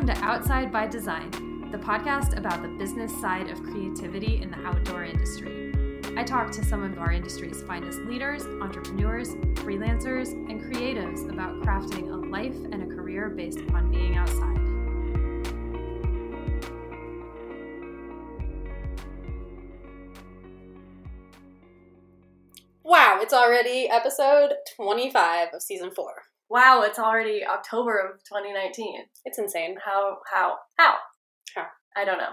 Welcome to Outside by Design, the podcast about the business side of creativity in the outdoor industry. I talk to some of our industry's finest leaders, entrepreneurs, freelancers, and creatives about crafting a life and a career based upon being outside. Wow, it's already episode 25 of season 4. Wow, it's already October of 2019. It's insane. How, how, how? How? I don't know.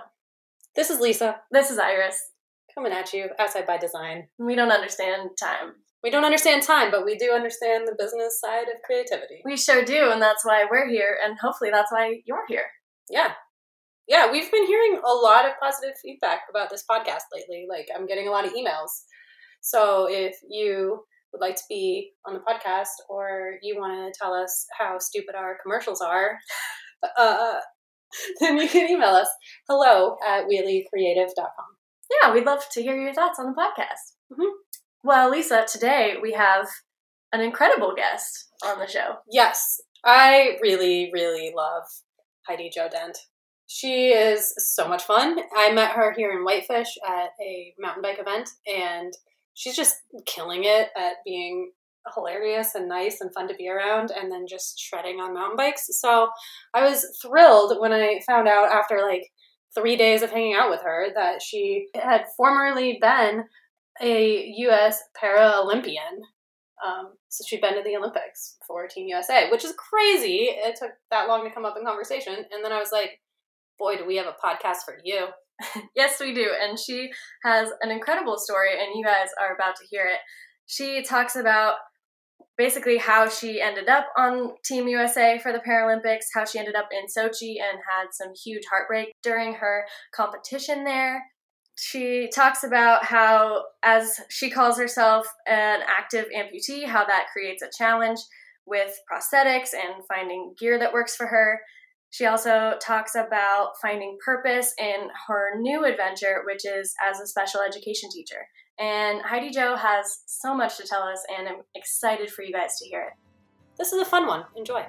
This is Lisa This is Iris. coming at you outside by design. We don't understand time. We don't understand time, but we do understand the business side of creativity. We sure do, and that's why we're here, and hopefully that's why you're here. Yeah. Yeah, we've been hearing a lot of positive feedback about this podcast lately. Like, I'm getting a lot of emails. So, if you would like to be on the podcast or you want to tell us how stupid our commercials are, uh, then you can email us hello at wheeliecreative.com. Yeah, we'd love to hear your thoughts on the podcast. Mhm. Well, Lisa, today we have an incredible guest on the show. Yes, I really, really love Heidi Jo Dent. She is so much fun. I met her here in Whitefish at a mountain bike event, and she's just killing it at being hilarious and nice and fun to be around, and then just shredding on mountain bikes. So I was thrilled when I found out after like three days of hanging out with her that she had formerly been a U.S. Paralympian. Um, so she'd been to the Olympics for Team USA, which is crazy. It took that long to come up in conversation. And then I was like, boy, do we have a podcast for you. Yes, we do. And she has an incredible story, and you guys are about to hear it. She talks about basically how she ended up on Team USA for the Paralympics, how she ended up in Sochi and had some huge heartbreak during her competition there. She talks about how, as she calls herself an active amputee, how that creates a challenge with prosthetics and finding gear that works for her. She also talks about finding purpose in her new adventure, which is as a special education teacher. And Heidi Jo has so much to tell us, and I'm excited for you guys to hear it. This is a fun one. Enjoy.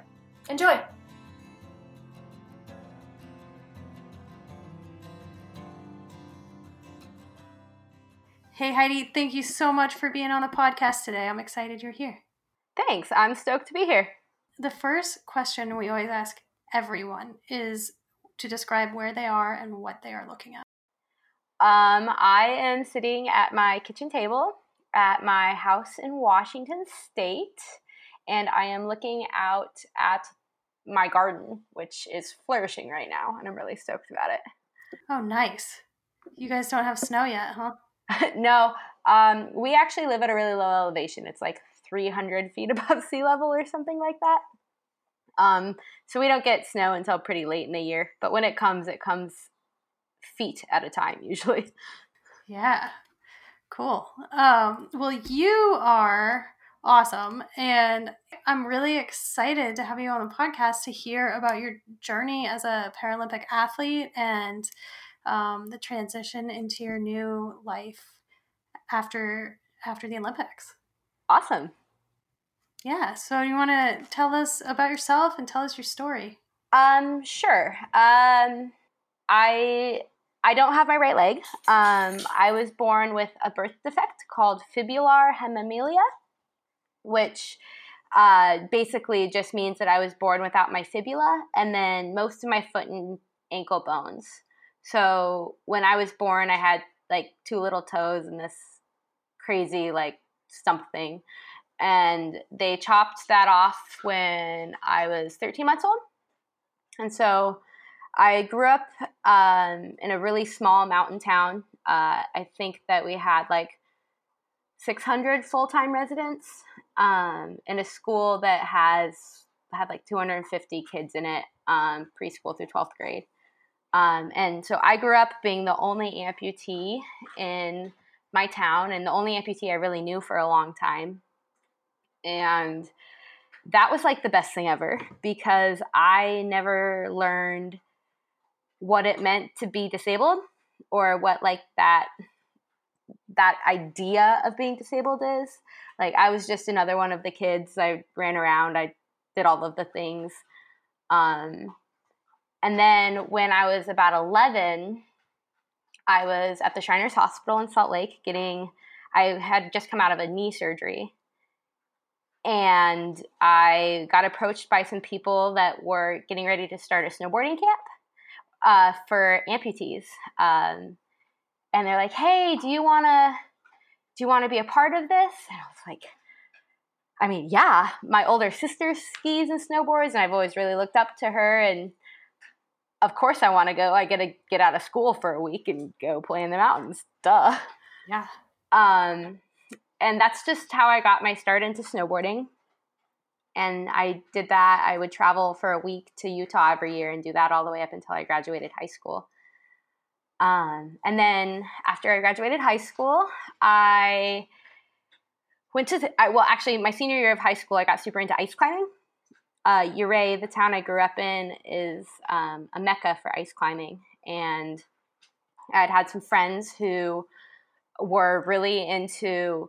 Enjoy! Hey, Heidi, thank you so much for being on the podcast today. I'm excited you're here. Thanks. I'm stoked to be here. The first question we always ask everyone is to describe where they are and what they are looking at. Um, I am sitting at my kitchen table at my house in Washington State, and I am looking out at my garden, which is flourishing right now, and I'm really stoked about it. Oh, nice. You guys don't have snow yet, huh? no, um, we actually live at a really low elevation. It's like 300 feet above sea level or something like that. Um, so we don't get snow until pretty late in the year, but when it comes, it comes feet at a time usually. Yeah. Cool. Um, well, you are awesome. And I'm really excited to have you on the podcast to hear about your journey as a Paralympic athlete and um, the transition into your new life after after the Olympics. Awesome. Yeah. So you want to tell us about yourself and tell us your story? Um, sure. Um, I I don't have my right leg. Um, I was born with a birth defect called fibular hemimelia, which uh, basically just means that I was born without my fibula and then most of my foot and ankle bones. So when I was born, I had like two little toes and this crazy like stump thing. And they chopped that off when I was 13 months old. And so I grew up um, in a really small mountain town. Uh, I think that we had like 600 full time residents um, in a school that has had like 250 kids in it, um, preschool through 12th grade. Um, and so I grew up being the only amputee in my town and the only amputee I really knew for a long time. And that was like the best thing ever because I never learned what it meant to be disabled or what like that that idea of being disabled is. Like I was just another one of the kids. I ran around, I did all of the things. Um and then when I was about 11, I was at the Shriners Hospital in Salt Lake getting, I had just come out of a knee surgery. And I got approached by some people that were getting ready to start a snowboarding camp uh, for amputees. Um, and they're like, hey, do you want to, do you want to be a part of this? And I was like, I mean, yeah, my older sister skis and snowboards, and I've always really looked up to her. And of course I want to go. I get to get out of school for a week and go play in the mountains. Duh. Yeah. Um, and that's just how I got my start into snowboarding. And I did that. I would travel for a week to Utah every year and do that all the way up until I graduated high school. Um, and then after I graduated high school, I went to, I, well, actually, my senior year of high school, I got super into ice climbing uh, Ouray, the town I grew up in, is um, a mecca for ice climbing. And I'd had some friends who were really into,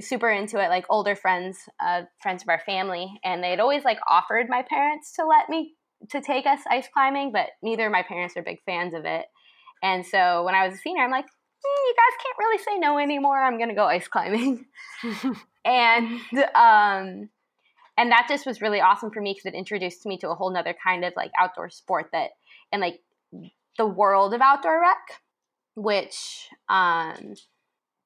super into it, like older friends, uh, friends of our family. And they'd always like offered my parents to let me, to take us ice climbing, but neither of my parents are big fans of it. And so when I was a senior, I'm like, mm, you guys can't really say no anymore. I'm to go ice climbing. and, um, and that just was really awesome for me because it introduced me to a whole nother kind of like outdoor sport that and like the world of outdoor rec which um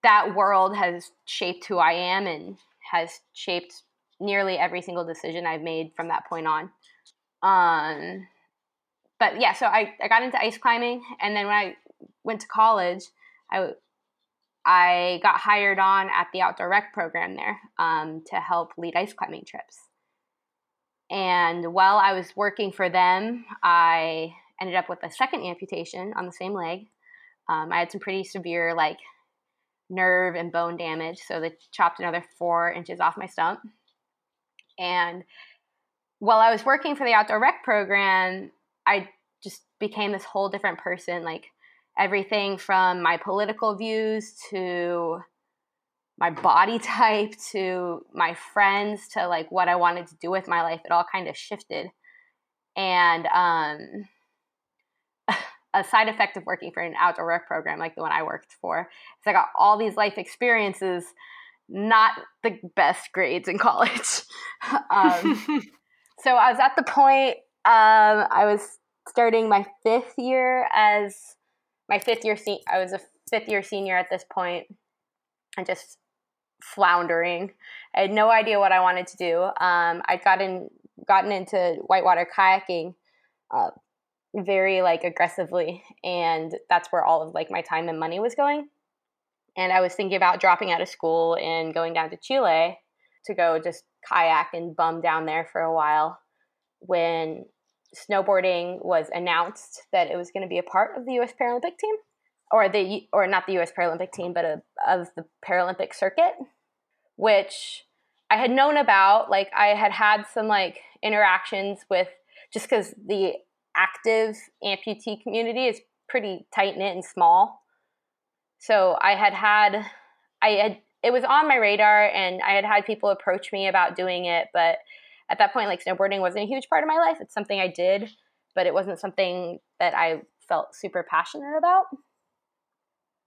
that world has shaped who i am and has shaped nearly every single decision i've made from that point on um but yeah so i, I got into ice climbing and then when i went to college i I got hired on at the outdoor rec program there um, to help lead ice climbing trips. And while I was working for them, I ended up with a second amputation on the same leg. Um, I had some pretty severe, like, nerve and bone damage. So they chopped another four inches off my stump. And while I was working for the outdoor rec program, I just became this whole different person. Like, everything from my political views to my body type to my friends to like what I wanted to do with my life, it all kind of shifted. And um, a side effect of working for an outdoor rec program like the one I worked for is I got all these life experiences, not the best grades in college. um, so I was at the point um, I was starting my fifth year as my fifth year se- I was a fifth year senior at this point and just floundering. I had no idea what I wanted to do. Um, I'd gotten gotten into whitewater kayaking uh, very like aggressively, and that's where all of like my time and money was going. And I was thinking about dropping out of school and going down to Chile to go just kayak and bum down there for a while when snowboarding was announced that it was going to be a part of the U.S. Paralympic team, or the or not the U.S. Paralympic team, but a, of the Paralympic circuit, which I had known about. Like I had had some like interactions with just because the active amputee community is pretty tight knit and small. So I had had, I had, it was on my radar, and I had had people approach me about doing it, but at that point, like snowboarding wasn't a huge part of my life. It's something I did, but it wasn't something that I felt super passionate about.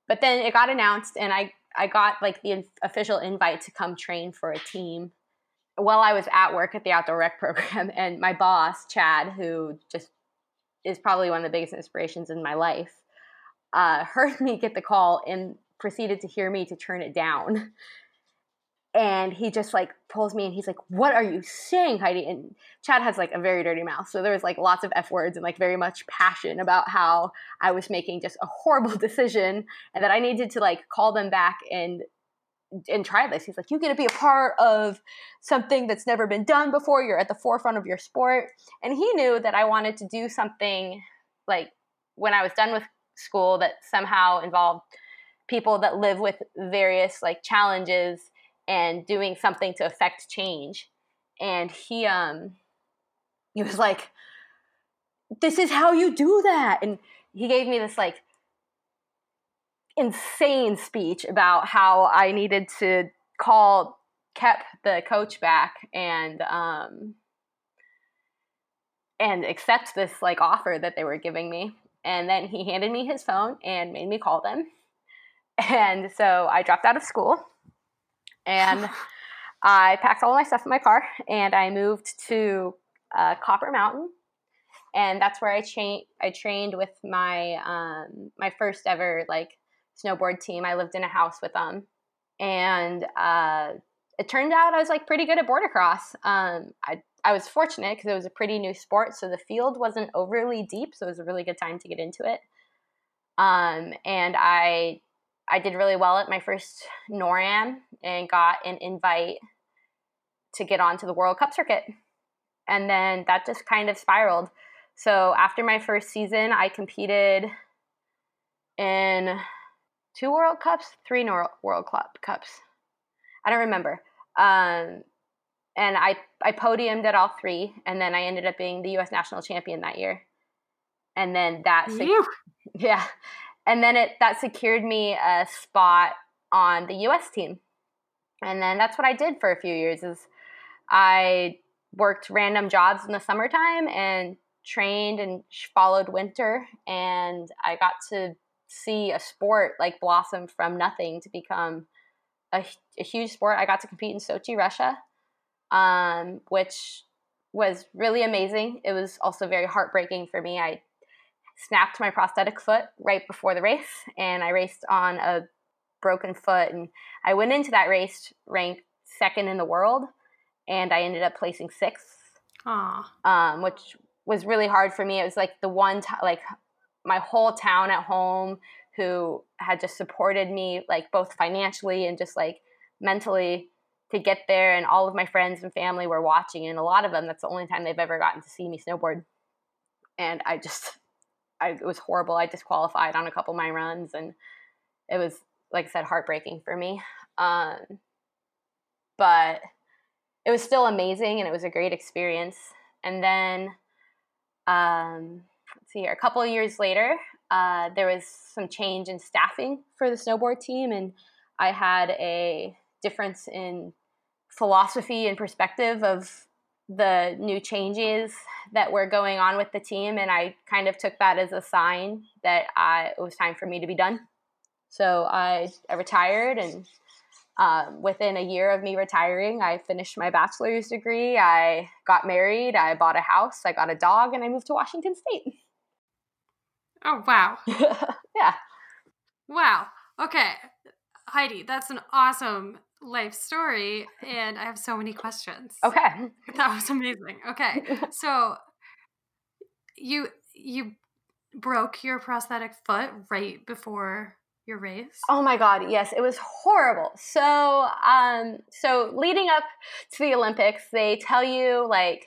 But then it got announced, and I I got like the official invite to come train for a team while I was at work at the outdoor rec program. And my boss, Chad, who just is probably one of the biggest inspirations in my life, uh, heard me get the call and proceeded to hear me to turn it down. And he just like pulls me and he's like what are you saying heidi? And chad has like a very dirty mouth so there was like lots of f words and like very much passion about how i was making just a horrible decision and that i needed to like call them back and and try this he's like you get to be a part of something that's never been done before you're at the forefront of your sport and he knew that i wanted to do something like when i was done with school that somehow involved people that live with various like challenges and doing something to affect change. And he um he was like, This is how you do that. And he gave me this like insane speech about how I needed to call Kep the coach back and um and accept this like offer that they were giving me. And then he handed me his phone and made me call them. And so I dropped out of school and I packed all my stuff in my car and I moved to uh, Copper Mountain. And that's where I, cha- I trained with my um, my first ever like snowboard team. I lived in a house with them, and uh, it turned out I was like pretty good at boardercross. Um, I I was fortunate because it was a pretty new sport, so the field wasn't overly deep, so it was a really good time to get into it. Um, and I I did really well at my first NORAM and got an invite to get onto the World Cup circuit. And then that just kind of spiraled. So after my first season, I competed in two World Cups, three World Cups. I don't remember. Um, and I, I podiumed at all three, and then I ended up being the U.S. national champion that year. And then that, yeah, and then it that secured me a spot on the U.S. team. And then that's what I did for a few years. Is I worked random jobs in the summertime and trained and followed winter, and I got to see a sport like blossom from nothing to become a, a huge sport. I got to compete in Sochi, Russia, um, which was really amazing. It was also very heartbreaking for me. I snapped my prosthetic foot right before the race, and I raced on a broken foot. And I went into that race ranked second in the world, and I ended up placing sixth. Um, which was really hard for me. It was like the one time, like my whole town at home who had just supported me, like both financially and just like mentally to get there. And all of my friends and family were watching, and a lot of them, that's the only time they've ever gotten to see me snowboard. And I just, I, it was horrible. I disqualified on a couple of my runs, and it was, like I said, heartbreaking for me. Um, but it was still amazing, and it was a great experience. And then, um, let's see here, a couple of years later, uh, there was some change in staffing for the snowboard team, and I had a difference in philosophy and perspective of the new changes that were going on with the team, and I kind of took that as a sign that I, it was time for me to be done. So I, I retired, and um, within a year of me retiring, I finished my bachelor's degree. I got married. I bought a house. I got a dog, and I moved to Washington State. Oh wow! yeah. Wow. Okay, Heidi, that's an awesome life story and I have so many questions. Okay. That was amazing. Okay. so you you broke your prosthetic foot right before your race? Oh my god, yes, it was horrible. So um so leading up to the Olympics, they tell you like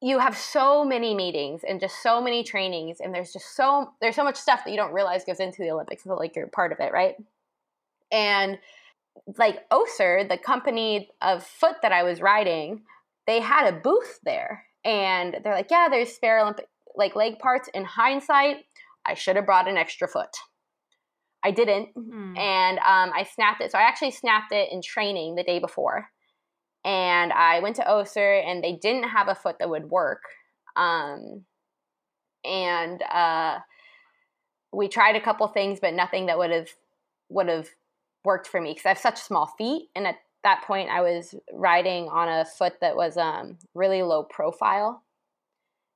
you have so many meetings and just so many trainings and there's just so there's so much stuff that you don't realize goes into the Olympics until like you're part of it, right? And like Össur, the company of foot that I was riding, they had a booth there. And they're like, yeah, there's spare Olympic like leg parts. In hindsight, I should have brought an extra foot. I didn't. Mm. And um, I snapped it. So I actually snapped it in training the day before. And I went to Össur and they didn't have a foot that would work. Um, and uh, we tried a couple things, but nothing that would have would have worked for me because I have such small feet. And at that point, I was riding on a foot that was um, really low profile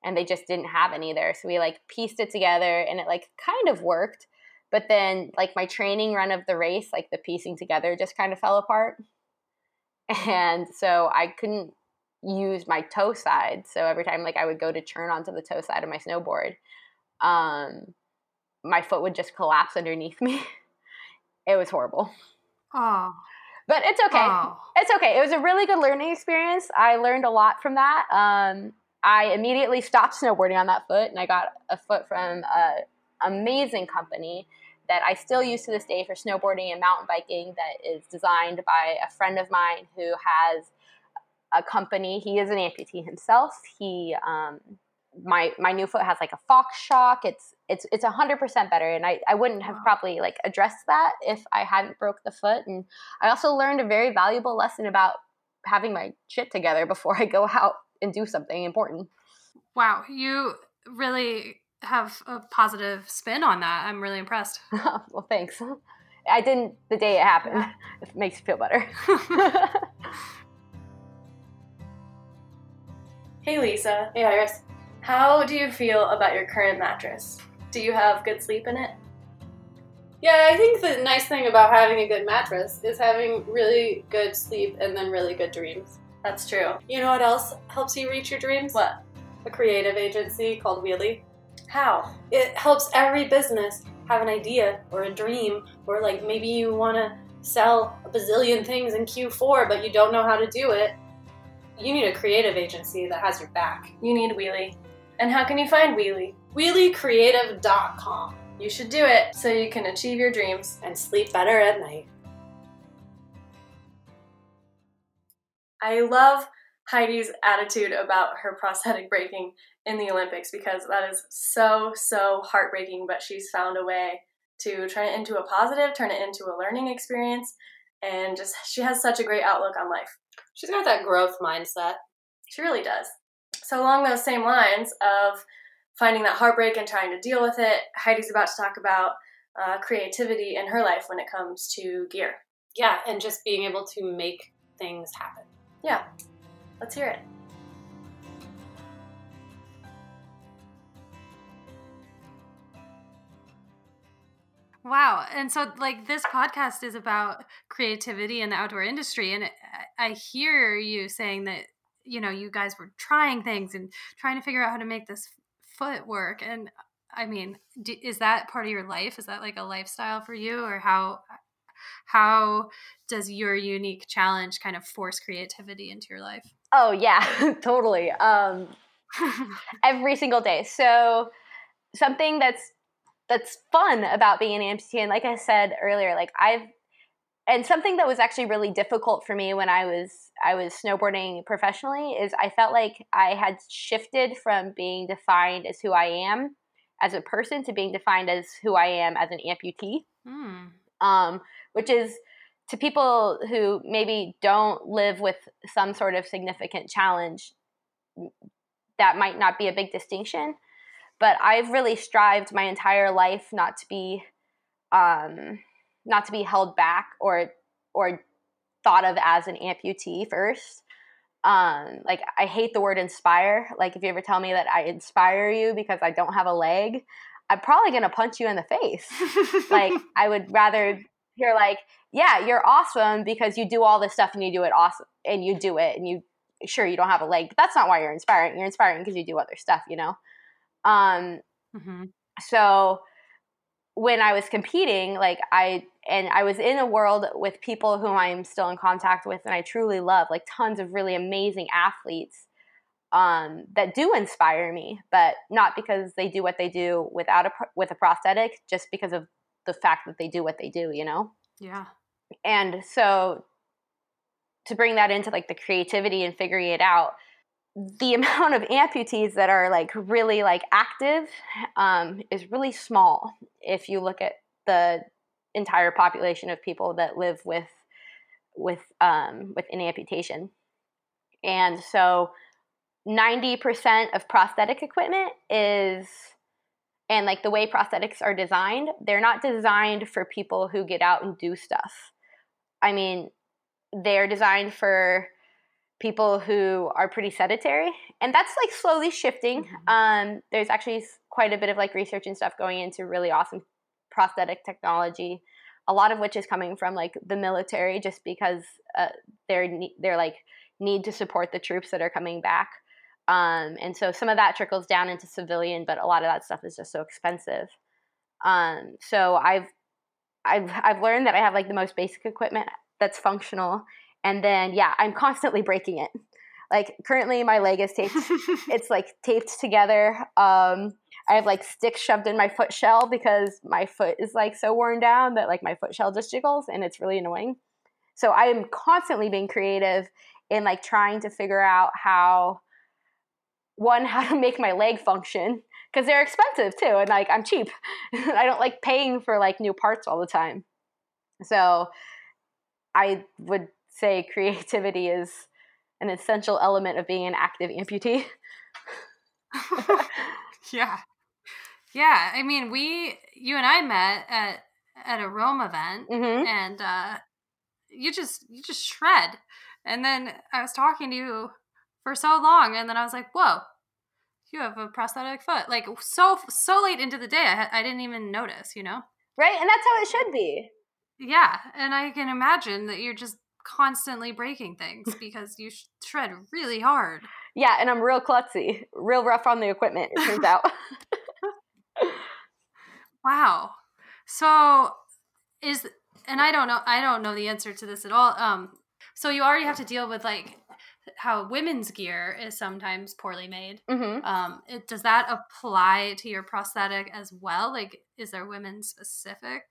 and they just didn't have any there. So we like pieced it together and it like kind of worked. But then, like my training run of the race, like the piecing together just kind of fell apart. And so I couldn't use my toe side. So every time like I would go to turn onto the toe side of my snowboard, um, my foot would just collapse underneath me. It was horrible. Oh. But it's okay. Oh. It's okay. It was a really good learning experience. I learned a lot from that. Um, I immediately stopped snowboarding on that foot and I got a foot from an amazing company that I still use to this day for snowboarding and mountain biking that is designed by a friend of mine who has a company. He is an amputee himself. He um, my my new foot has like a fox shock. It's it's it's a hundred percent better, and I I wouldn't have probably like addressed that if I hadn't broke the foot. And I also learned a very valuable lesson about having my shit together before I go out and do something important. Wow, you really have a positive spin on that. I'm really impressed. well, thanks. I didn't the day it happened. It makes me feel better. hey, Lisa. Hey, Iris. How do you feel about your current mattress? Do you have good sleep in it? Yeah, I think the nice thing about having a good mattress is having really good sleep and then really good dreams. That's true. You know what else helps you reach your dreams? What? A creative agency called Wheelie. How? It helps every business have an idea or a dream, or like maybe you want to sell a bazillion things in Q4, but you don't know how to do it. You need a creative agency that has your back. You need Wheelie. And how can you find Wheelie? WheelieCreative.com You should do it so you can achieve your dreams. and sleep better at night. I love Heidi's attitude about her prosthetic breaking in the Olympics because that is so, so heartbreaking, but she's found a way to turn it into a positive, turn it into a learning experience, and just she has such a great outlook on life. She's got that growth mindset. She really does. So, along those same lines of finding that heartbreak and trying to deal with it, Heidi's about to talk about uh, creativity in her life when it comes to gear. Yeah, and just being able to make things happen. Yeah, let's hear it. Wow. And so, like, this podcast is about creativity in the outdoor industry. And I hear you saying that, you know, you guys were trying things and trying to figure out how to make this foot work. And I mean, d- is that part of your life? Is that like a lifestyle for you? Or how, how does your unique challenge kind of force creativity into your life? oh yeah, totally. Um, every single day. So something that's that's fun about being an amputee, and like I said earlier, like I've and something that was actually really difficult for me when I was I was snowboarding professionally is I felt like I had shifted from being defined as who I am as a person to being defined as who I am as an amputee Hmm. um, which is to people who maybe don't live with some sort of significant challenge that might not be a big distinction but i've really strived my entire life not to be um, not to be held back or or thought of as an amputee first um, like i hate the word inspire like if you ever tell me that i inspire you because i don't have a leg i'm probably to punch you in the face like I would rather hear like, yeah, you're awesome because you do all this stuff and you do it awesome and you do it and you sure you don't have a leg, but that's not why you're inspiring. You're inspiring because you do other stuff, you know. Um, Mhm. so when I was competing, like I and I was in a world with people whom I'm still in contact with and I truly love, like tons of really amazing athletes um, that do inspire me, but not because they do what they do without a with a prosthetic, just because of the fact that they do what they do, you know. Yeah. And so to bring that into like the creativity and figuring it out, the amount of amputees that are like really like active um, is really small if you look at the entire population of people that live with with um, with an amputation. And so 90% of prosthetic equipment is and like the way prosthetics are designed, they're not designed for people who get out and do stuff. I mean, they're designed for people who are pretty sedentary, and that's like slowly shifting. Um, there's actually quite a bit of like research and stuff going into really awesome prosthetic technology. A lot of which is coming from like the military, just because uh, they're ne- they're like need to support the troops that are coming back. Um, and so some of that trickles down into civilian, but a lot of that stuff is just so expensive. Um, so I've I've I've learned that I have like the most basic equipment that's functional, and then yeah, I'm constantly breaking it. Like currently, my leg is taped. it's like taped together. Um, I have like sticks shoved in my foot shell because my foot is like so worn down that like my foot shell just jiggles, and it's really annoying. So I am constantly being creative in like trying to figure out how one how to make my leg function because they're expensive too and like i'm cheap i don't like paying for like new parts all the time so i would say creativity is an essential element of being an active amputee yeah. Yeah. I mean, we, you and I met at, at a Rome event hmm and, uh, you just, you just shred. And then I was talking to you for so long and then I was like, whoa, you have a prosthetic foot. Like so, so late into the day, I, I didn't even notice, you know? Right? And that's how it should be. Yeah. And I can imagine that you're just constantly breaking things because you sh- shred really hard. Yeah, and I'm real klutzy, real rough on the equipment, it turns out. Wow. So is and I don't know I don't know the answer to this at all. Um so you already have to deal with like how women's gear is sometimes poorly made. hmm Um it, does that apply to your prosthetic as well? Like is there women specific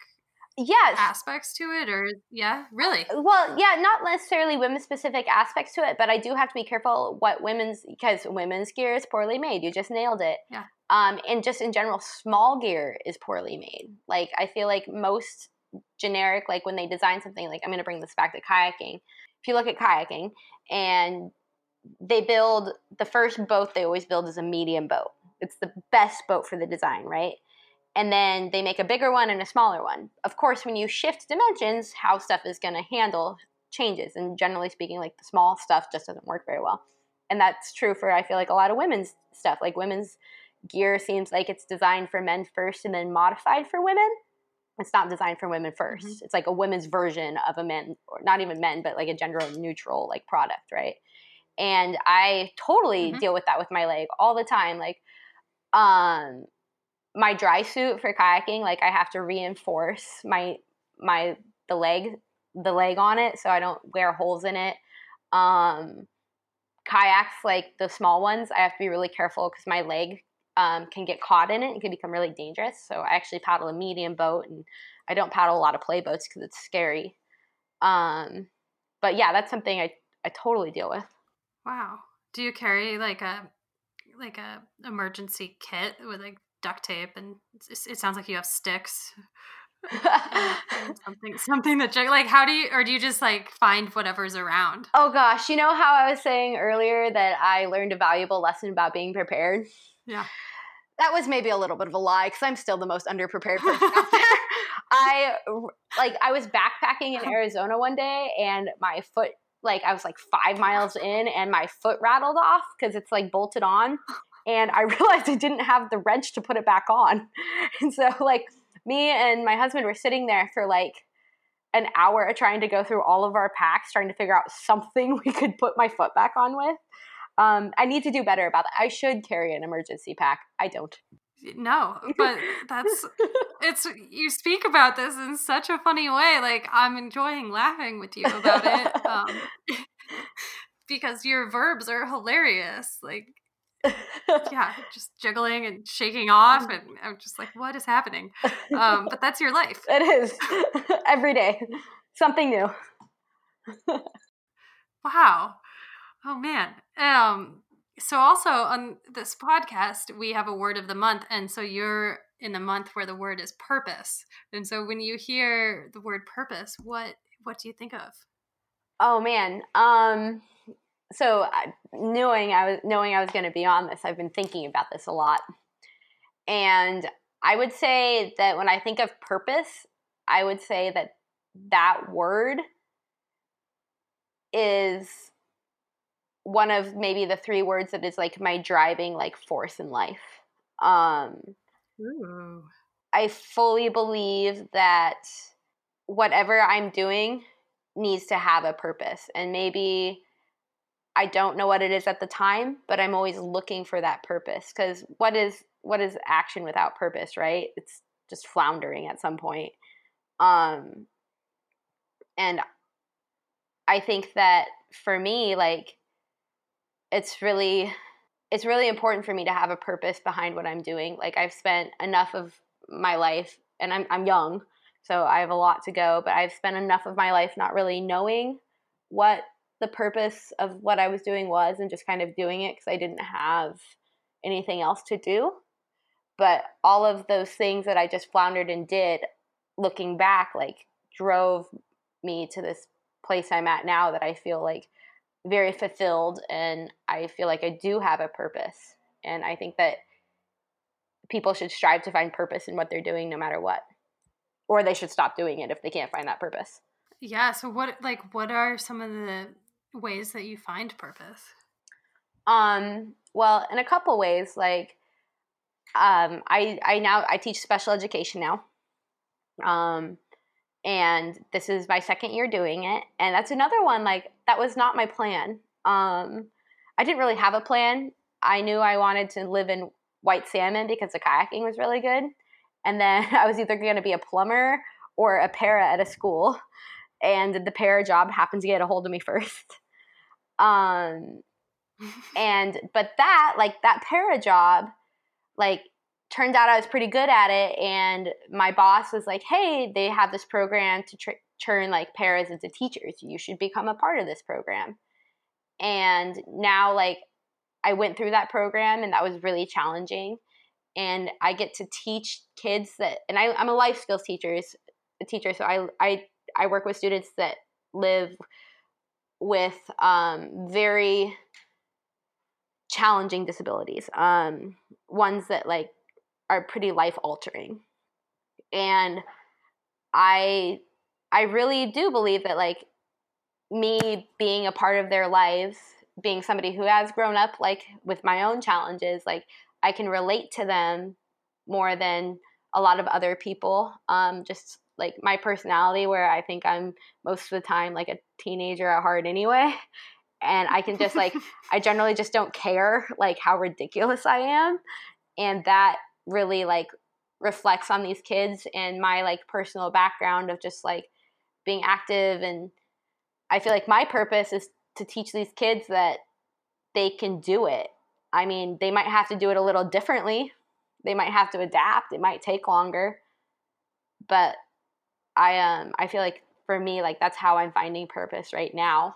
Yes. aspects to it or yeah, really? Well, yeah, not necessarily women specific aspects to it, but I do have to be careful what women's because women's gear is poorly made. You just nailed it. Yeah. Um, and just in general, small gear is poorly made. Like I feel like most generic, like when they design something, like I'm going to bring this back to kayaking. If you look at kayaking, and they build the first boat they always build is a medium boat. It's the best boat for the design, right? And then they make a bigger one and a smaller one. Of course, when you shift dimensions, how stuff is going to handle changes. And generally speaking, like the small stuff just doesn't work very well. And that's true for, I feel like, a lot of women's stuff. Like women's gear seems like it's designed for men first and then modified for women. It's not designed for women 1st Mhm. It's like a women's version of a men, or not even men, but like a gender neutral like product, right? And I totally Mhm. deal with that with my leg all the time. Like, um, my dry suit for kayaking like i have to reinforce my my the leg the leg on it so i don't wear holes in it. Um kayaks like the small ones i have to be really careful because my leg um, can get caught in it and can become really dangerous. So i actually paddle a medium boat and i don't paddle a lot of play boats because it's scary. Um but yeah that's something i i totally deal with. Wow. Do you carry like a like a emergency kit with like duct tape and it sounds like you have sticks something something that you- like how do you or do you just like find whatever's around? Oh gosh, you know how I was saying earlier that I learned a valuable lesson about being prepared? Yeah. That was maybe a little bit of a lie because I'm still the most underprepared person out there. I like I was backpacking in Arizona one day and my foot like I was like five miles in and my foot rattled off because it's like bolted on and I realized I didn't have the wrench to put it back on. And so like me and my husband were sitting there for like an hour trying to go through all of our packs, trying to figure out something we could put my foot back on with. Um, I need to do better about that. I should carry an emergency pack. I don't. No, but that's it's you speak about this in such a funny way. Like I'm enjoying laughing with you about it. Um because your verbs are hilarious. Like yeah, just jiggling and shaking off and I'm just like what is happening? Um but that's your life. it is every day something new. Wow. Oh man. Um so also on this podcast we have a word of the month and so you're in the month where the word is purpose. And so when you hear the word purpose, what what do you think of? Oh man. Um, so I- knowing I was knowing I was going to be on this, I've been thinking about this a lot, and I would say that when I think of purpose, I would say that that word is one of maybe the three words that is like my driving like force in life. Um, Ooh. I fully believe that whatever I'm doing needs to have a purpose. And maybe I don't know what it is at the time, but I'm always looking for that purpose cuz what is what is action without purpose, right? It's just floundering at some point. Um and I think that for me like it's really it's really important for me to have a purpose behind what I'm doing. Like I've spent enough of my life and I'm I'm young, so I have a lot to go, but I've spent enough of my life not really knowing what the purpose of what I was doing was and just kind of doing it because I didn't have anything else to do. But all of those things that I just floundered and did, looking back, like drove me to this place I'm at now that I feel like very fulfilled and I feel like I do have a purpose. And I think that people should strive to find purpose in what they're doing no matter what. Or they should stop doing it if they can't find that purpose. Yeah, so what like what are some of the ways that you find purpose? Um, well, in a couple ways, like um, I I now I teach special education now. Um, and this is my second year doing it, and that's another one like that was not my plan. Um, I didn't really have a plan. I knew I wanted to live in white salmon because the kayaking was really good, and then I was either going to be a plumber or a para at a school, and the para job happened to get a hold of me first. Um, and but that like that para job like turned out I was pretty good at it. And my boss was like, hey, they have this program to tr- turn like paras into teachers. You should become a part of this program. And now, like, I went through that program and that was really challenging. And I get to teach kids that, and I, I'm a life skills teacher, teacher. So I, I, I work with students that live with um, very challenging disabilities, um, ones that like are pretty life altering. And I I really do believe that like me being a part of their lives, being somebody who has grown up like with my own challenges, like I can relate to them more than a lot of other people. Um, just like my personality, where I think I'm most of the time like a teenager at heart anyway. And I can just like, I generally just don't care like how ridiculous I am. And that really like reflects on these kids and my like personal background of just like being active and I feel like my purpose is to teach these kids that they can do it. I mean, they might have to do it a little differently. They might have to adapt. It might take longer. But I um I feel like for me like that's how I'm finding purpose right now.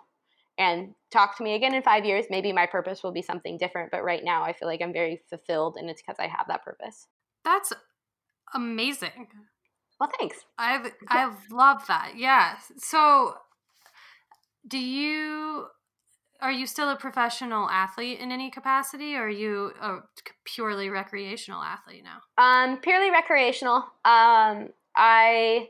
And talk to me again in 5 years, maybe my purpose will be something different, but right now I feel like I'm very fulfilled and it's because I have that purpose. That's amazing. Well, thanks. I've I love that. Yeah. So, do you are you still a professional athlete in any capacity, or are you a purely recreational athlete now? Um, purely recreational. Um, I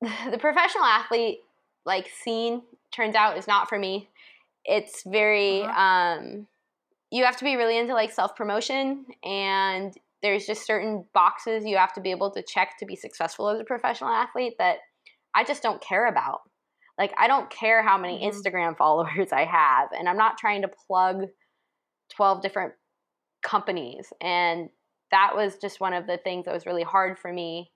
the professional athlete like scene turns out is not for me. It's very uh-huh. um, you have to be really into like self promotion and there's just certain boxes you have to be able to check to be successful as a professional athlete that I just don't care about. Like I don't care how many mm-hmm. Instagram followers I have and I'm not trying to plug 12 different companies and that was just one of the things that was really hard for me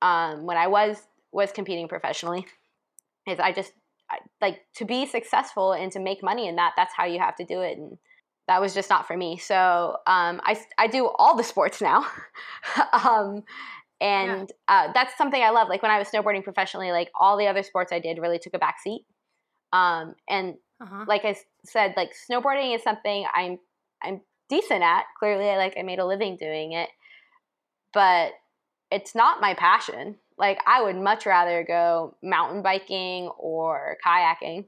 um, when I was was competing professionally is I just I, like to be successful and to make money in that that's how you have to do it and that was just not for me. So um, I, I do all the sports now. um, and yeah. uh, that's something I love. Like when I was snowboarding professionally, like all the other sports I did really took a back seat. Um, and uh-huh. like I said, like snowboarding is something I'm I'm decent at. Clearly, I like I made a living doing it, but it's not my passion. Like I would much rather go mountain biking or kayaking.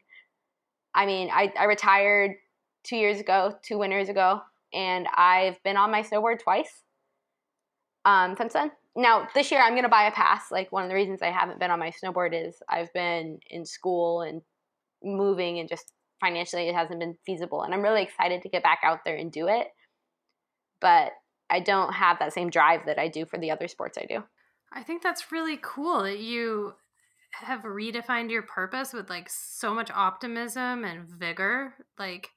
I mean, I, I retired two years ago, two winters ago, and I've been on my snowboard twice um, since then. Now, this year I'm going to buy a pass. Like, one of the reasons I haven't been on my snowboard is I've been in school and moving, and just financially it hasn't been feasible. And I'm really excited to get back out there and do it. But I don't have that same drive that I do for the other sports I do. I think that's really cool that you have redefined your purpose with like so much optimism and vigor. Like,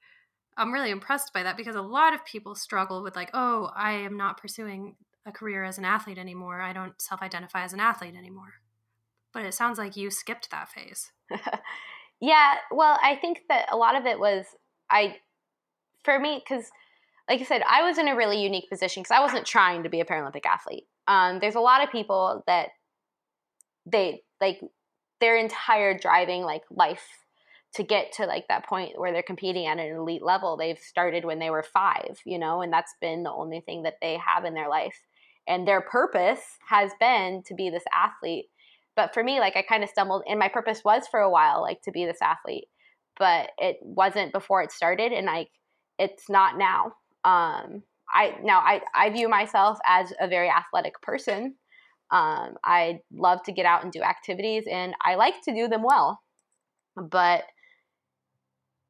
I'm really impressed by that because a lot of people struggle with like, oh, I am not pursuing a career as an athlete anymore. I don't self-identify as an athlete anymore. But it sounds like you skipped that phase. yeah, well, I think that a lot of it was I for me cuz like I said, I was in a really unique position cuz I wasn't trying to be a Paralympic athlete. Um, there's a lot of people that they like their entire driving like life to get to like that point where they're competing at an elite level they've started when they were five you know and that's been the only thing that they have in their life. And their purpose has been to be this athlete. But for me like i kind of stumbled and my purpose was for a while like to be this athlete but it wasn't before it started and like it's not now Um, I now I, I view myself as a very athletic person. Um, I love to get out and do activities, and I like to do them well. But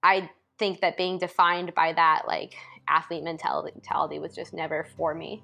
I think that being defined by that like athlete mentality was just never for me.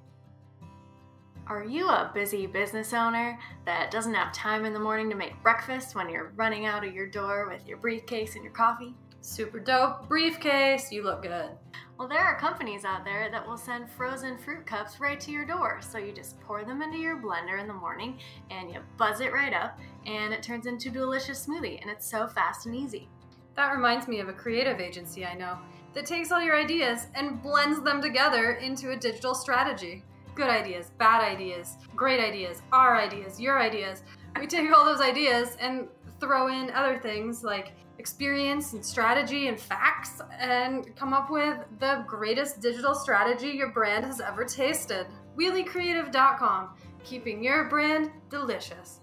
Are you a busy business owner that doesn't have time in the morning to make breakfast when you're running out of your door with your briefcase and your coffee? Super dope briefcase. You look good. Well, there are companies out there that will send frozen fruit cups right to your door. So you just pour them into your blender in the morning and you buzz it right up, and it turns into a delicious smoothie. And it's so fast and easy. That reminds me of a creative agency I know that takes all your ideas and blends them together into a digital strategy good ideas, bad ideas, great ideas, our ideas, your ideas. We take all those ideas and throw in other things like experience and strategy and facts and come up with the greatest digital strategy your brand has ever tasted. WheelieCreative.com, keeping your brand delicious.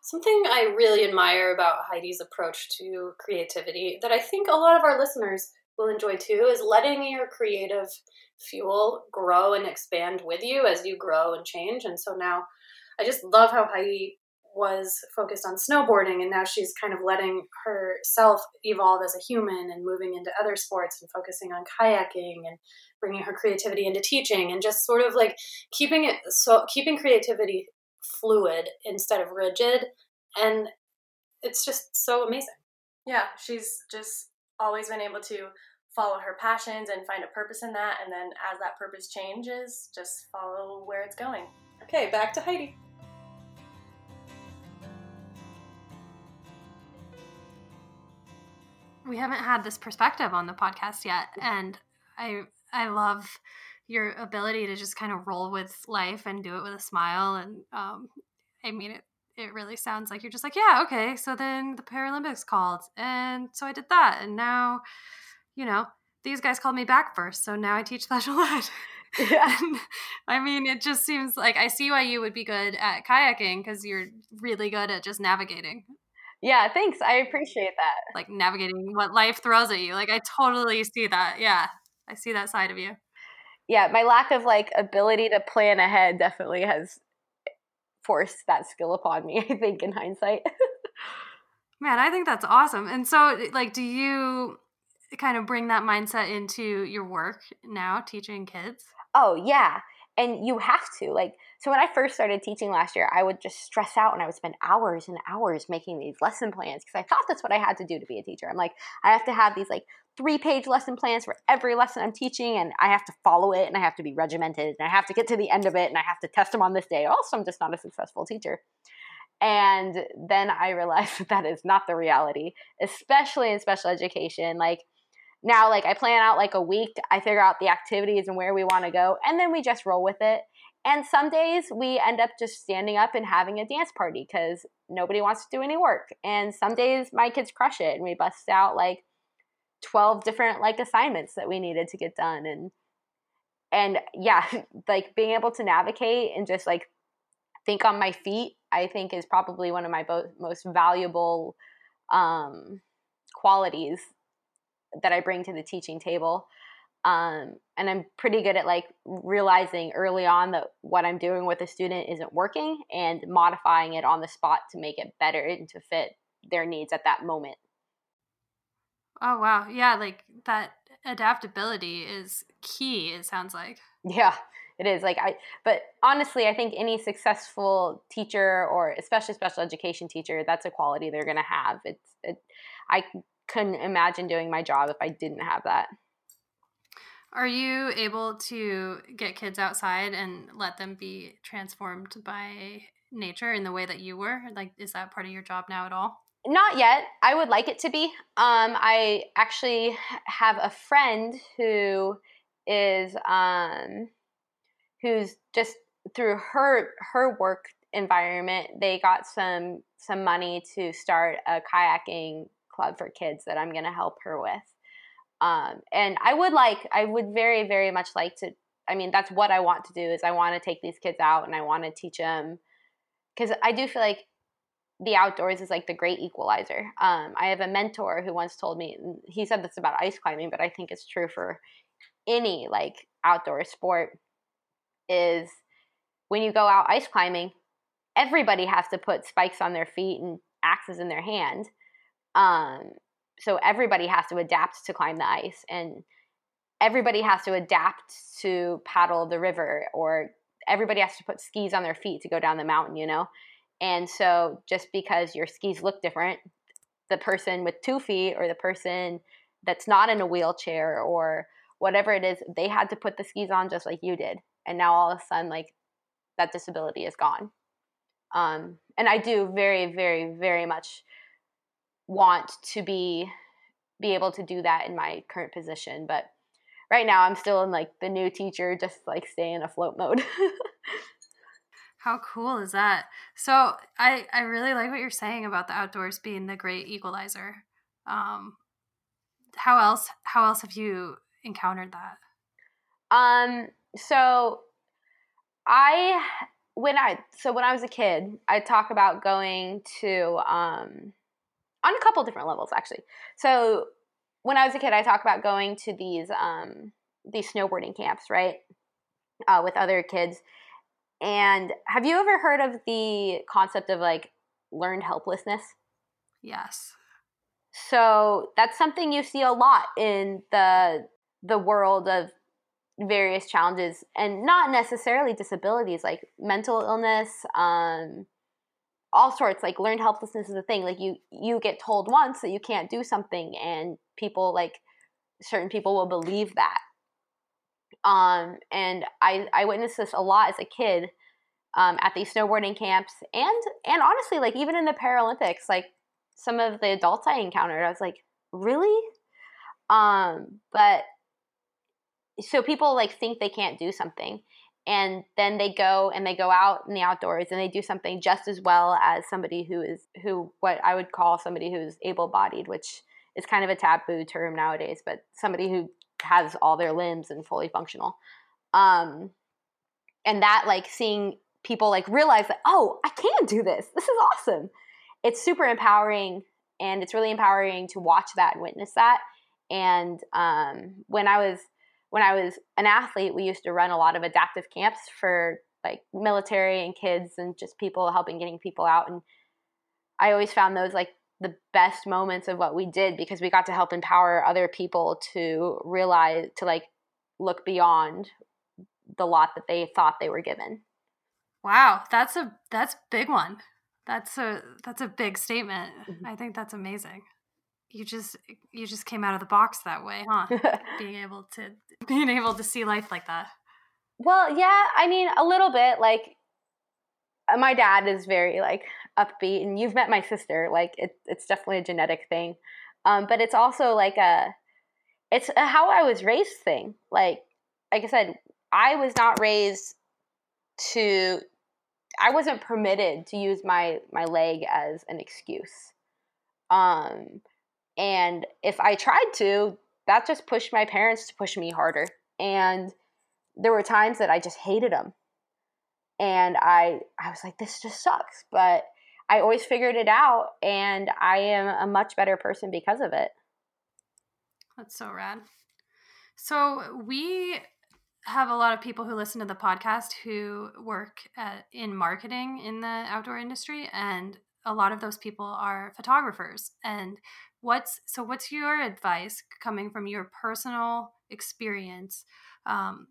Something I really admire about Heidi's approach to creativity that I think a lot of our listeners will enjoy too is letting your creative fuel grow and expand with you as you grow and change. And so now I just love how Heidi was focused on snowboarding and now she's kind of letting herself evolve as a human and moving into other sports and focusing on kayaking and bringing her creativity into teaching and just sort of like keeping it so keeping creativity fluid instead of rigid and it's just so amazing yeah she's just always been able to follow her passions and find a purpose in that. And then as that purpose changes, just follow where it's going. Okay, back to Heidi. We haven't had this perspective on the podcast yet, and I I love your ability to just kind of roll with life and do it with a smile. And um, I mean, it it really sounds like you're just like, yeah, okay. So then the Paralympics called, and so I did that, and now you know, these guys called me back first, so now I teach special ed. Yeah. I mean, it just seems like I see why you would be good at kayaking because you're really good at just navigating. Yeah, thanks. I appreciate that. Like navigating what life throws at you. Like I totally see that. Yeah. I see that side of you. Yeah, my lack of like ability to plan ahead definitely has eh, forced that skill upon me, I think in hindsight. Man, I think that's awesome. And so eh, like do you kind of bring that mindset into your work now teaching kids? Oh, yeah. And you have to. Like, so when I first started teaching last year, I would just stress out and I would spend hours and hours making these lesson plans because I thought that's what I had to do to be a teacher. I'm like, I have to have these like three page lesson plans for every lesson I'm teaching and I have to follow it and I have to be regimented and I have to get to the end of it and I have to test them on this day. Also, I'm just not a successful teacher. And then I realized that that is not the reality, especially in special education. Like, now like i plan out like a week i figure out the activities and where we want to go and then we just roll with it. And some days we end up just standing up and having a dance party because nobody wants to do any work. And some days my kids crush it and we bust out like 12 different like assignments that we needed to get done. And and yeah like being able to navigate and just like think on my feet i think is probably one of my bo- most valuable um qualities that I bring to the teaching table. Um, and I'm pretty good at like realizing early on that what I'm doing with a student isn't working and modifying it on the spot to make it better and to fit their needs at that moment. Oh wow. Yeah, like that adaptability is key, it sounds like. Yeah, it is. Like I but honestly, I think any successful teacher or especially special education teacher, that's a quality they're going to have. It's it, I couldn't imagine doing my job if I didn't have that. Are you able to get kids outside and let them be transformed by nature in the way that you were? Like, is that part of your job now at all? Not yet. I would like it to be. Um, I actually have a friend who is um, who's just through her her work environment. They got some some money to start a kayaking club for kids that I'm going to help her with. Um, and I would like, I would very, very much like to. I mean, that's what I want to do. Is I want to take these kids out and I want to teach them because I do feel like the outdoors is like the great equalizer. Um, I have a mentor who once told me, he said this about ice climbing, but I think it's true for any like outdoor sport is when you go out ice climbing, everybody has to put spikes on their feet and axes in their hand. Um, so everybody has to adapt to climb the ice and everybody has to adapt to paddle the river or everybody has to put skis on their feet to go down the mountain, you know? And so just because your skis look different, the person with two feet or the person that's not in a wheelchair or whatever it is, they had to put the skis on just like you did. And now all of a sudden, like that disability is gone. Um, and I do very, very, very much want to be be able to do that in my current position. But right now, I'm still in like the new teacher, just like staying afloat mode. How cool is that? So I I really like what you're saying about the outdoors being the great equalizer. Um, how else how else have you encountered that? Um, so I when I so when I was a kid, I talk about going to um on a couple different levels actually. So when I was a kid, I talk about going to these um these snowboarding camps, right? Uh, with other kids and have you ever heard of the concept of like learned helplessness? Yes. So that's something you see a lot in the the world of various challenges and not necessarily disabilities like mental illness um all sorts like learned helplessness is a thing like you you get told once that you can't do something and people like certain people will believe that. Um, and I, I witnessed this a lot as a kid um, at these snowboarding camps and and honestly like even in the Paralympics like some of the adults I encountered I was like really? Um, but so people like think they can't do something and then they go and they go out in the outdoors and they do something just as well as somebody who is who what I would call somebody who's able-bodied which is kind of a taboo term nowadays but somebody who has all their limbs and fully functional. Um, and that like seeing people like realize that oh I can do this. This is awesome. It's super empowering, and it's really empowering to watch that and witness that. And um, when I was when I was an athlete, we used to run a lot of adaptive camps for like military and kids and just people helping getting people out. And I always found those like the best moments of what we did because we got to help empower other people to realize to like look beyond the lot that they thought they were given. Wow, that's a that's big one. That's a that's a big statement. Mm-hmm. I think that's amazing. You just you just came out of the box that way, huh? being able to being able to see life like that. Well, yeah, I mean a little bit like uh, my dad is very like upbeat and you've met my sister like it, it's definitely a genetic thing um, but it's also like a it's a how i was raised thing like like i said i was not raised to i wasn't permitted to use my my leg as an excuse um and if i tried to that just pushed my parents to push me harder and there were times that i just hated them and i i was like this just sucks but I always figured it out and I am a much better person because of it. That's so rad. So we have a lot of people who listen to the podcast who work at, in marketing in the outdoor industry and a lot of those people are photographers and what's so what's your advice coming from your personal experience um,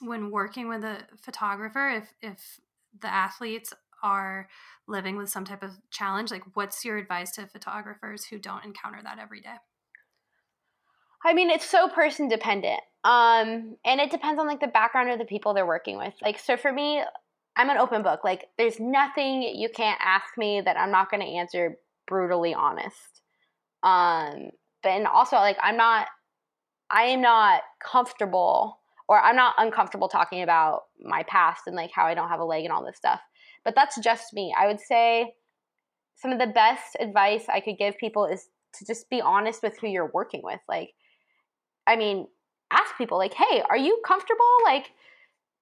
when working with a photographer if if the athletes are living with some type of challenge like what's your advice to photographers who don't encounter that every day? I mean it's so person dependent um and it depends on like the background of the people they're working with. Like so for me i'm an open book like there's nothing you can't ask me that i'm not going to answer brutally honest um but and also like i'm not i am not comfortable or i'm not uncomfortable talking about my past and like how i don't have a leg and all this stuff but that's just me. I would say some of the best advice I could give people is to just be honest with who you're working with. Like, I mean, ask people, like, hey, are you comfortable? Like,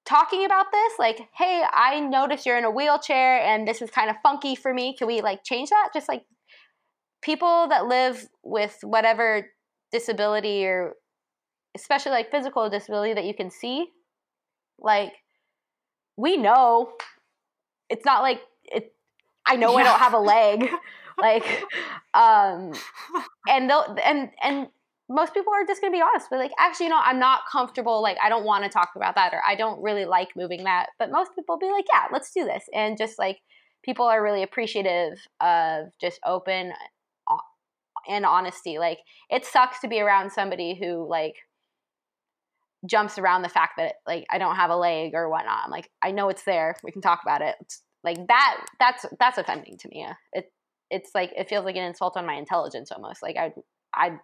talking about this like hey i notice you're in a wheelchair and this is kind of funky for me. Can we like change that? Just like people that live with whatever disability or especially like physical disability that you can see like we know. It's not like it i know i don't have a leg. Like um and they'll and and most people are just gonna be honest but like actually you know i'm not comfortable like i don't want to talk about that or i don't really like moving that but most people be like yeah let's do this and just like people are really appreciative of just open uh, and honesty like it sucks to be around somebody who like jumps around the fact that like i don't have a leg or whatnot i'm like i know it's there we can talk about it like that that's that's offending to me it it's like it feels like an insult on my intelligence almost like i'd i'd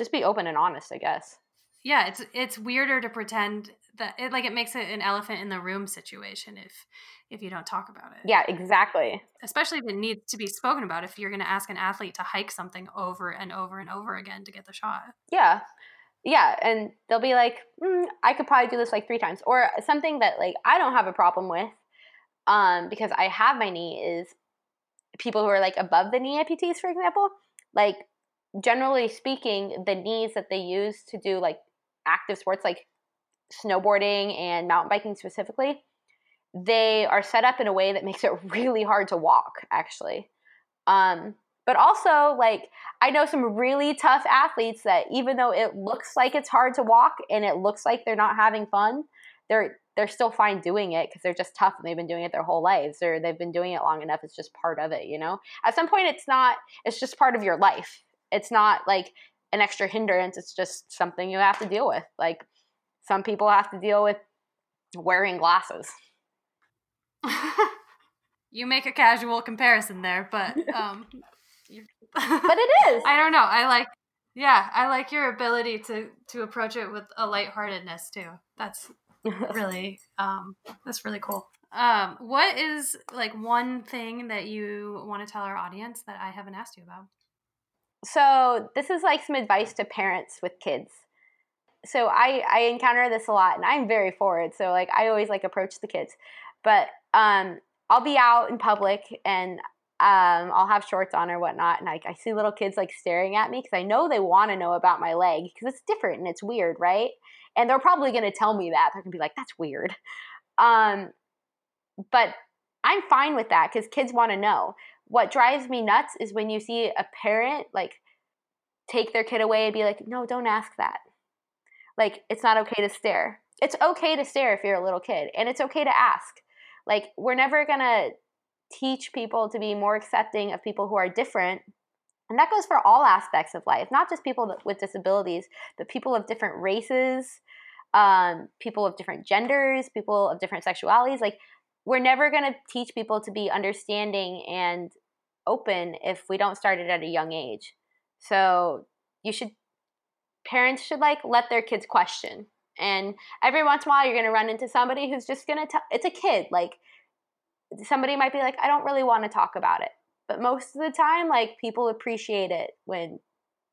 just be open and honest i guess. Yeah it's it's weirder to pretend that it like it makes it an elephant in the room situation if if you don't talk about it. Yeah exactly. Especially if it needs to be spoken about if you're going to ask an athlete to hike something over and over and over again to get the shot. Yeah. Yeah and they'll be like mm, i could probably do this like three times or something that like i don't have a problem with um because i have my knee is people who are like above the knee amputees for example like generally speaking the knees that they use to do like active sports like snowboarding and mountain biking specifically they are set up in a way that makes it really hard to walk actually um but also like I know some really tough athletes that even though it looks like it's hard to walk and it looks like they're not having fun, they're they're still fine doing it because they're just tough and they've been doing it their whole lives or they've been doing it long enough. It's just part of it, you know. At some point, it's not. It's just part of your life. It's not like an extra hindrance. It's just something you have to deal with. Like some people have to deal with wearing glasses. you make a casual comparison there but um But it is. I don't know. I like yeah, I like your ability to to approach it with a lightheartedness too. That's really um that's really cool. Um what is like one thing that you want to tell our audience that I haven't asked you about? So this is like some advice to parents with kids. So i i encounter this a lot and i'm very forward so like i always like approach the kids. But um i'll be out in public and um i'll have shorts on or whatnot and I, I see little kids like staring at me because i know they want to know about my leg because it's different and it's weird right? And they're probably going to tell me that. They're going to be like that's weird. Um but i'm fine with that because kids want to know what drives me nuts is when you see a parent like take their kid away and be like, no, don't ask that. Like, it's not okay to stare. It's okay to stare if you're a little kid, and it's okay to ask. Like, we're never gonna teach people to be more accepting of people who are different. And that goes for all aspects of life, not just people with disabilities, but people of different races, um, people of different genders, people of different sexualities. Like, we're never going to teach people to be understanding and open if we don't start it at a young age. So you should, parents should like let their kids question. And every once in a while, you're to run into somebody who's just to tell, it's a kid. Like somebody might be like, I don't really want to talk about it. But most of the time, like people appreciate it when,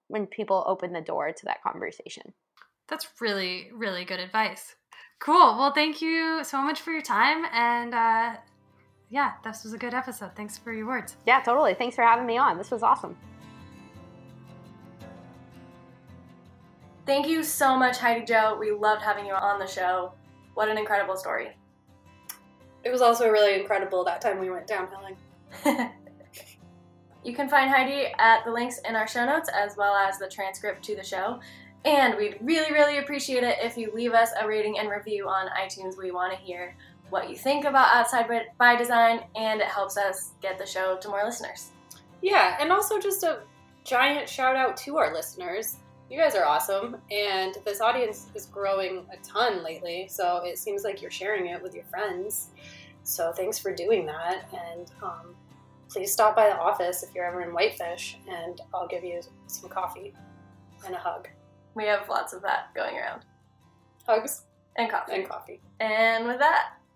when people open the door to that conversation. That's really really good advice. Cool. Well, thank you so much for your time and uh yeah, this was a good episode. Thanks for your words. Yeah, totally. Thanks for having me on. This was awesome. Thank you so much, Heidi Jo. We loved having you on the show. What an incredible story. It was also really incredible that time we went downhilling. you can find Heidi at the links in our show notes as well as the transcript to the show. And we'd really, really appreciate it if you leave us a rating and review on iTunes. We want to hear what you think about Outside by- by Design, and it helps us get the show to more listeners. Yeah, and also just a giant shout out to our listeners. You guys are awesome, and this audience is growing a ton lately, so it seems like you're sharing it with your friends. So thanks for doing that, and um, please stop by the office if you're ever in Whitefish, and I'll give you some coffee and a hug. We have lots of that going around. Hugs And coffee. and coffee. And with that,